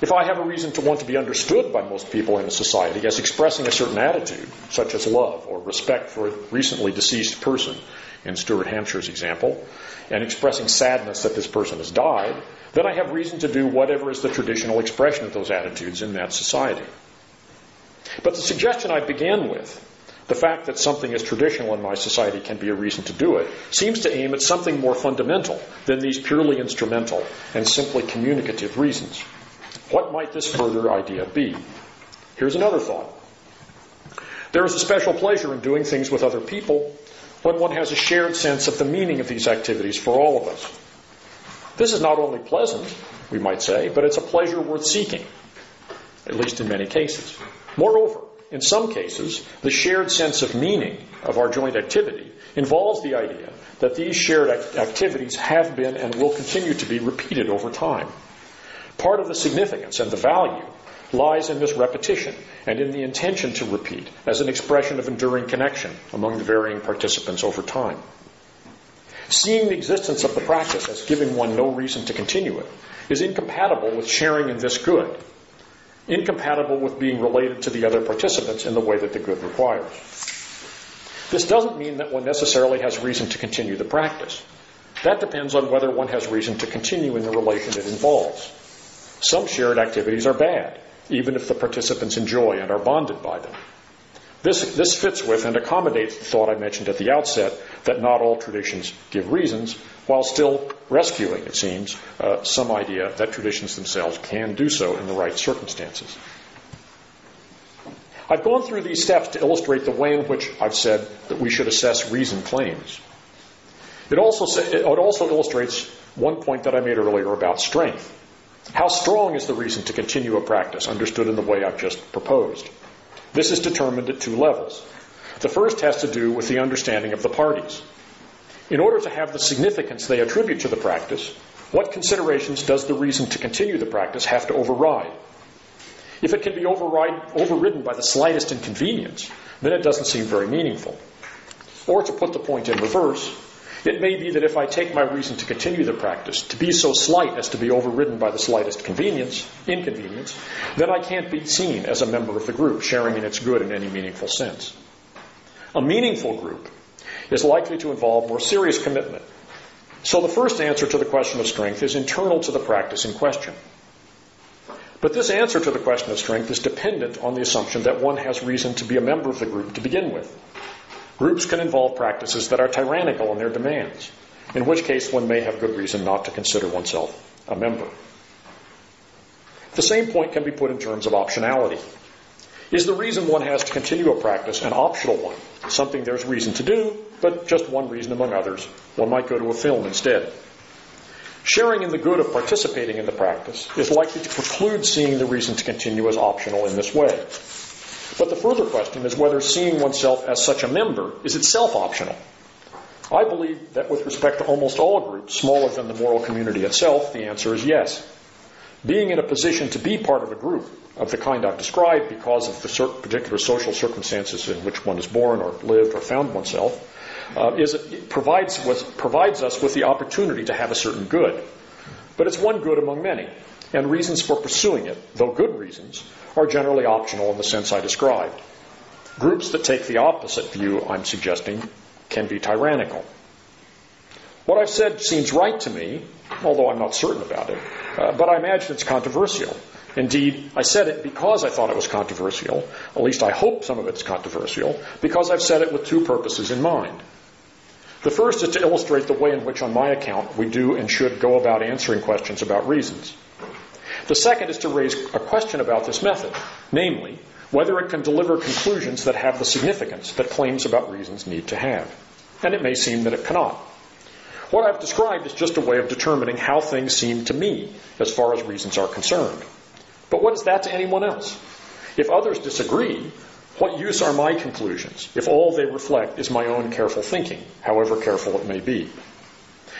if I have a reason to want to be understood by most people in a society as expressing a certain attitude, such as love or respect for a recently deceased person, in Stuart Hampshire's example, and expressing sadness that this person has died, then I have reason to do whatever is the traditional expression of those attitudes in that society. But the suggestion I began with, the fact that something is traditional in my society can be a reason to do it, seems to aim at something more fundamental than these purely instrumental and simply communicative reasons. What might this further idea be? Here's another thought. There is a special pleasure in doing things with other people when one has a shared sense of the meaning of these activities for all of us. This is not only pleasant, we might say, but it's a pleasure worth seeking, at least in many cases. Moreover, in some cases, the shared sense of meaning of our joint activity involves the idea that these shared activities have been and will continue to be repeated over time. Part of the significance and the value lies in this repetition and in the intention to repeat as an expression of enduring connection among the varying participants over time. Seeing the existence of the practice as giving one no reason to continue it is incompatible with sharing in this good incompatible with being related to the other participants in the way that the good requires. This doesn't mean that one necessarily has reason to continue the practice. That depends on whether one has reason to continue in the relation it involves. Some shared activities are bad, even if the participants enjoy and are bonded by them. This, this fits with and accommodates the thought I mentioned at the outset that not all traditions give reasons, while still rescuing, it seems, uh, some idea that traditions themselves can do so in the right circumstances. I've gone through these steps to illustrate the way in which I've said that we should assess reason claims. It also, say, it also illustrates one point that I made earlier about strength. How strong is the reason to continue a practice understood in the way I've just proposed? This is determined at two levels. The first has to do with the understanding of the parties. In order to have the significance they attribute to the practice, what considerations does the reason to continue the practice have to override? If it can be overridden by the slightest inconvenience, then it doesn't seem very meaningful. Or to put the point in reverse, it may be that if I take my reason to continue the practice to be so slight as to be overridden by the slightest convenience, inconvenience, then I can't be seen as a member of the group sharing in its good in any meaningful sense. A meaningful group is likely to involve more serious commitment. So the first answer to the question of strength is internal to the practice in question. But this answer to the question of strength is dependent on the assumption that one has reason to be a member of the group to begin with. Groups can involve practices that are tyrannical in their demands, in which case one may have good reason not to consider oneself a member. The same point can be put in terms of optionality. Is the reason one has to continue a practice an optional one, something there's reason to do, but just one reason among others? One might go to a film instead. Sharing in the good of participating in the practice is likely to preclude seeing the reason to continue as optional in this way. But the further question is whether seeing oneself as such a member is itself optional. I believe that with respect to almost all groups smaller than the moral community itself, the answer is yes. Being in a position to be part of a group of the kind I've described because of the particular social circumstances in which one is born or lived or found oneself, uh, is provides, provides us with the opportunity to have a certain good. But it's one good among many, and reasons for pursuing it, though good reasons, are generally optional in the sense I described. Groups that take the opposite view I'm suggesting can be tyrannical. What I've said seems right to me, although I'm not certain about it, uh, but I imagine it's controversial. Indeed, I said it because I thought it was controversial, at least I hope some of it's controversial, because I've said it with two purposes in mind. The first is to illustrate the way in which, on my account, we do and should go about answering questions about reasons. The second is to raise a question about this method, namely, whether it can deliver conclusions that have the significance that claims about reasons need to have. and it may seem that it cannot. What I've described is just a way of determining how things seem to me as far as reasons are concerned. But what is that to anyone else? If others disagree, what use are my conclusions if all they reflect is my own careful thinking, however careful it may be?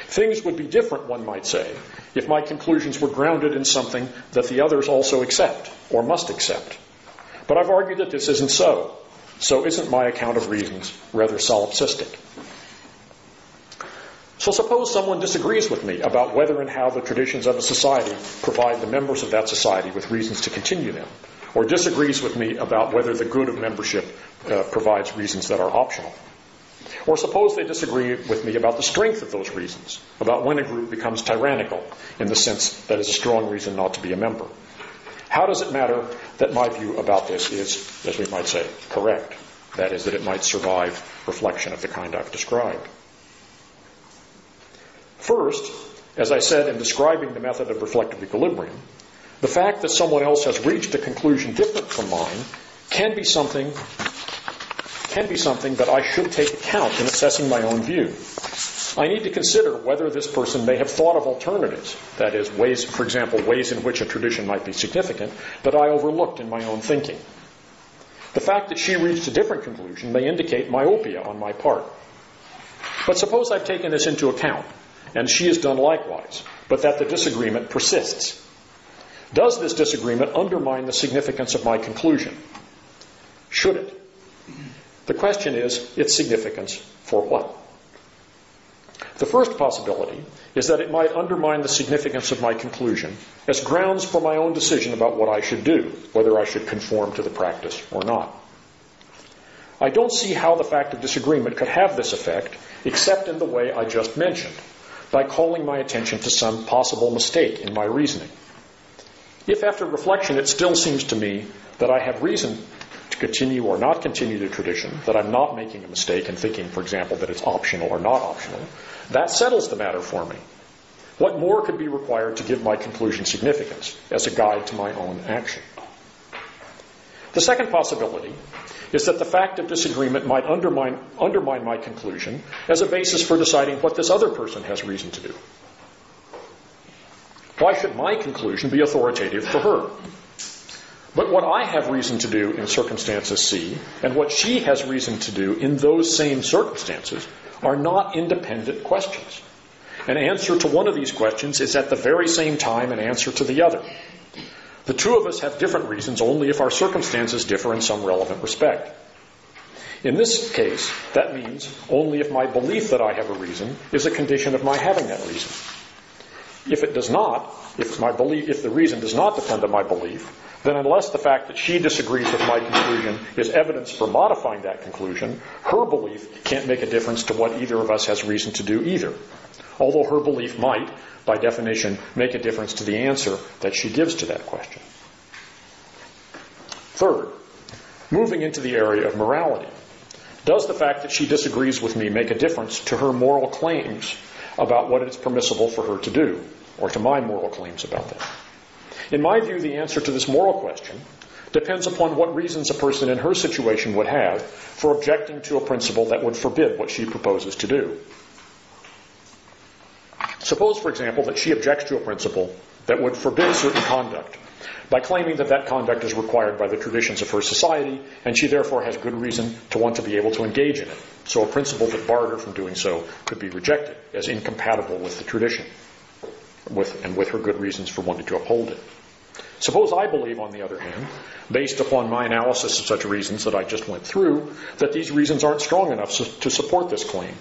Things would be different, one might say, if my conclusions were grounded in something that the others also accept or must accept. But I've argued that this isn't so. So isn't my account of reasons rather solipsistic? So suppose someone disagrees with me about whether and how the traditions of a society provide the members of that society with reasons to continue them, or disagrees with me about whether the good of membership uh, provides reasons that are optional. Or suppose they disagree with me about the strength of those reasons, about when a group becomes tyrannical in the sense that is a strong reason not to be a member. How does it matter that my view about this is, as we might say, correct? That is, that it might survive reflection of the kind I've described. First, as I said in describing the method of reflective equilibrium, the fact that someone else has reached a conclusion different from mine can be something can be something that I should take account in assessing my own view. I need to consider whether this person may have thought of alternatives, that is, ways, for example, ways in which a tradition might be significant, that I overlooked in my own thinking. The fact that she reached a different conclusion may indicate myopia on my part. But suppose I've taken this into account and she has done likewise, but that the disagreement persists. Does this disagreement undermine the significance of my conclusion? Should it? The question is its significance for what? The first possibility is that it might undermine the significance of my conclusion as grounds for my own decision about what I should do, whether I should conform to the practice or not. I don't see how the fact of disagreement could have this effect except in the way I just mentioned by calling my attention to some possible mistake in my reasoning. If after reflection it still seems to me that I have reason to continue or not continue the tradition, that I'm not making a mistake in thinking, for example, that it's optional or not optional, that settles the matter for me. What more could be required to give my conclusion significance as a guide to my own action? The second possibility is that the fact of disagreement might undermine, undermine my conclusion as a basis for deciding what this other person has reason to do. Why should my conclusion be authoritative for her? But what I have reason to do in circumstances C and what she has reason to do in those same circumstances are not independent questions. An answer to one of these questions is at the very same time an answer to the other. The two of us have different reasons only if our circumstances differ in some relevant respect. In this case, that means only if my belief that I have a reason is a condition of my having that reason. If it does not, if my belief, if the reason does not depend on my belief, then unless the fact that she disagrees with my conclusion is evidence for modifying that conclusion, her belief can't make a difference to what either of us has reason to do either. Although her belief might, by definition, make a difference to the answer that she gives to that question. Third, moving into the area of morality. Does the fact that she disagrees with me make a difference to her moral claims about what it's permissible for her to do, or to my moral claims about that? In my view, the answer to this moral question depends upon what reasons a person in her situation would have for objecting to a principle that would forbid what she proposes to do. Suppose, for example, that she objects to a principle that would forbid certain conduct by claiming that that conduct is required by the traditions of her society, and she therefore has good reason to want to be able to engage in it. So a principle that barred her from doing so could be rejected as incompatible with the tradition, and with her good reasons for wanting to uphold it. Suppose I believe, on the other hand, based upon my analysis of such reasons that I just went through, that these reasons aren't strong enough to support this claim.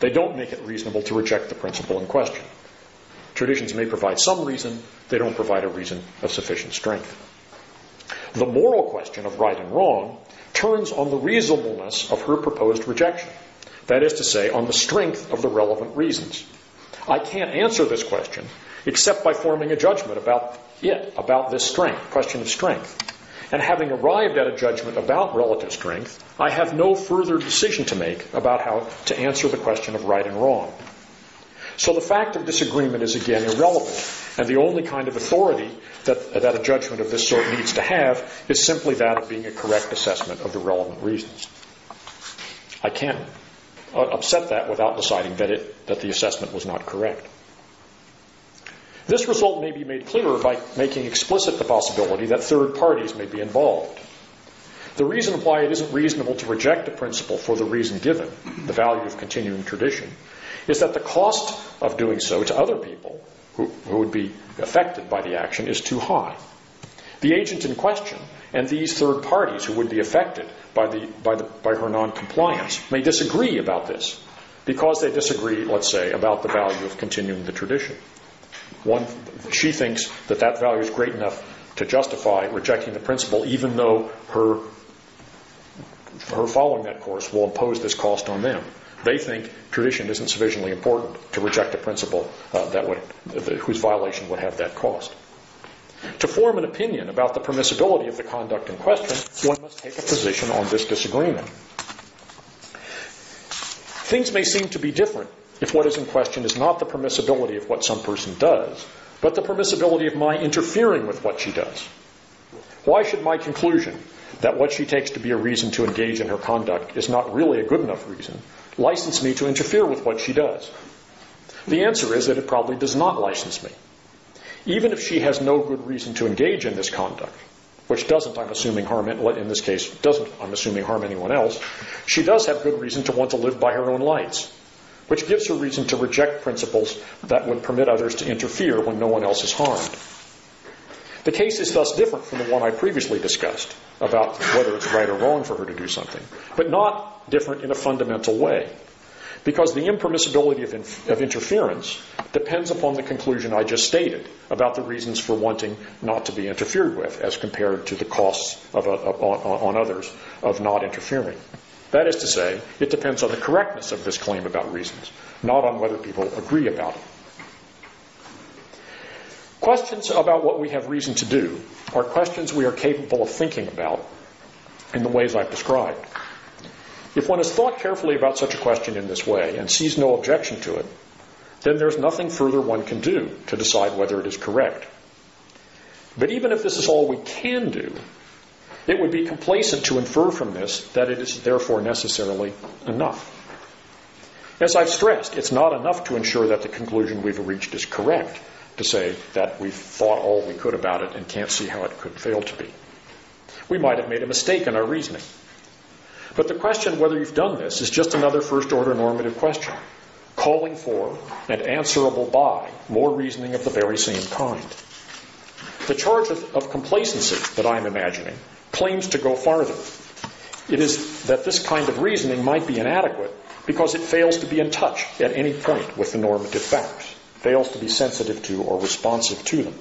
They don't make it reasonable to reject the principle in question. Traditions may provide some reason, they don't provide a reason of sufficient strength. The moral question of right and wrong turns on the reasonableness of her proposed rejection. That is to say, on the strength of the relevant reasons. I can't answer this question except by forming a judgment about it, about this strength, question of strength. And having arrived at a judgment about relative strength, I have no further decision to make about how to answer the question of right and wrong. So the fact of disagreement is again irrelevant, and the only kind of authority that, that a judgment of this sort needs to have is simply that of being a correct assessment of the relevant reasons. I can't, Uh, upset that without deciding that, it, that the assessment was not correct. This result may be made clearer by making explicit the possibility that third parties may be involved. The reason why it isn't reasonable to reject a principle for the reason given, the value of continuing tradition, is that the cost of doing so to other people who, who would be affected by the action is too high. The agent in question and these third parties who would be affected by, the, by, the, by her noncompliance may disagree about this because they disagree, let's say, about the value of continuing the tradition. One, she thinks that that value is great enough to justify rejecting the principle, even though her her following that course will impose this cost on them. They think tradition isn't sufficiently important to reject a principle uh, that would, whose violation would have that cost. To form an opinion about the permissibility of the conduct in question, one must take a position on this disagreement. Things may seem to be different if what is in question is not the permissibility of what some person does, but the permissibility of my interfering with what she does. Why should my conclusion that what she takes to be a reason to engage in her conduct is not really a good enough reason license me to interfere with what she does? The answer is that it probably does not license me. Even if she has no good reason to engage in this conduct, which doesn't, I'm assuming, harm, in this case, doesn't, I'm assuming, harm anyone else, she does have good reason to want to live by her own lights which gives her reason to reject principles that would permit others to interfere when no one else is harmed. The case is thus different from the one I previously discussed about whether it's right or wrong for her to do something, but not different in a fundamental way. Because the impermissibility of, inf- of interference depends upon the conclusion I just stated about the reasons for wanting not to be interfered with as compared to the costs of uh, of, on, on others of not interfering. That is to say, it depends on the correctness of this claim about reasons, not on whether people agree about it. Questions about what we have reason to do are questions we are capable of thinking about in the ways I've described. If one has thought carefully about such a question in this way and sees no objection to it, then there's nothing further one can do to decide whether it is correct. But even if this is all we can do, it would be complacent to infer from this that it is therefore necessarily enough. As I've stressed, it's not enough to ensure that the conclusion we've reached is correct, to say that we've thought all we could about it and can't see how it could fail to be. We might have made a mistake in our reasoning. But the question whether you've done this is just another first order normative question, calling for and answerable by more reasoning of the very same kind. The charge of, complacency that I'm imagining claims to go farther. It is that this kind of reasoning might be inadequate because it fails to be in touch at any point with the normative facts, fails to be sensitive to or responsive to them.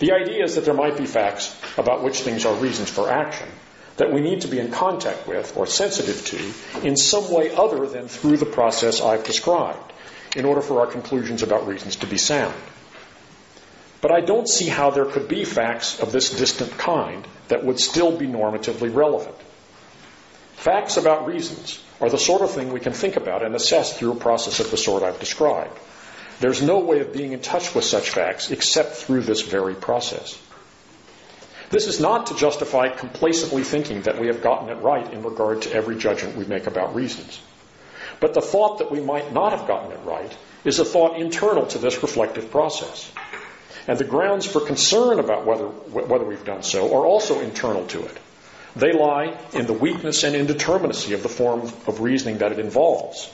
The idea is that there might be facts about which things are reasons for action that we need to be in contact with or sensitive to in some way other than through the process I've described in order for our conclusions about reasons to be sound. But I don't see how there could be facts of this distant kind that would still be normatively relevant. Facts about reasons are the sort of thing we can think about and assess through a process of the sort I've described. There's no way of being in touch with such facts except through this very process. This is not to justify complacently thinking that we have gotten it right in regard to every judgment we make about reasons. But the thought that we might not have gotten it right is a thought internal to this reflective process. And the grounds for concern about whether, whether we've done so are also internal to it. They lie in the weakness and indeterminacy of the form of reasoning that it involves.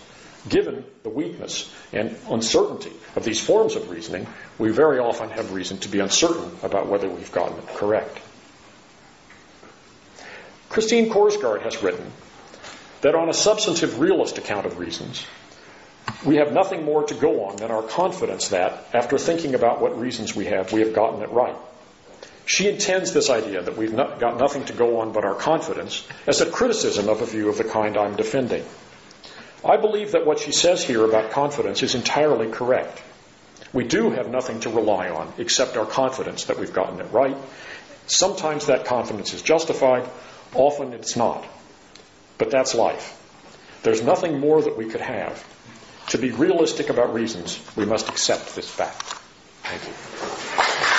Given the weakness and uncertainty of these forms of reasoning, we very often have reason to be uncertain about whether we've gotten it correct. Christine Korsgaard has written that on a substantive realist account of reasons, we have nothing more to go on than our confidence that, after thinking about what reasons we have, we have gotten it right. She intends this idea that we've not, got nothing to go on but our confidence as a criticism of a view of the kind I'm defending. I believe that what she says here about confidence is entirely correct. We do have nothing to rely on except our confidence that we've gotten it right. Sometimes that confidence is justified, often it's not. But that's life. There's nothing more that we could have. To be realistic about reasons, we must accept this fact. Thank you.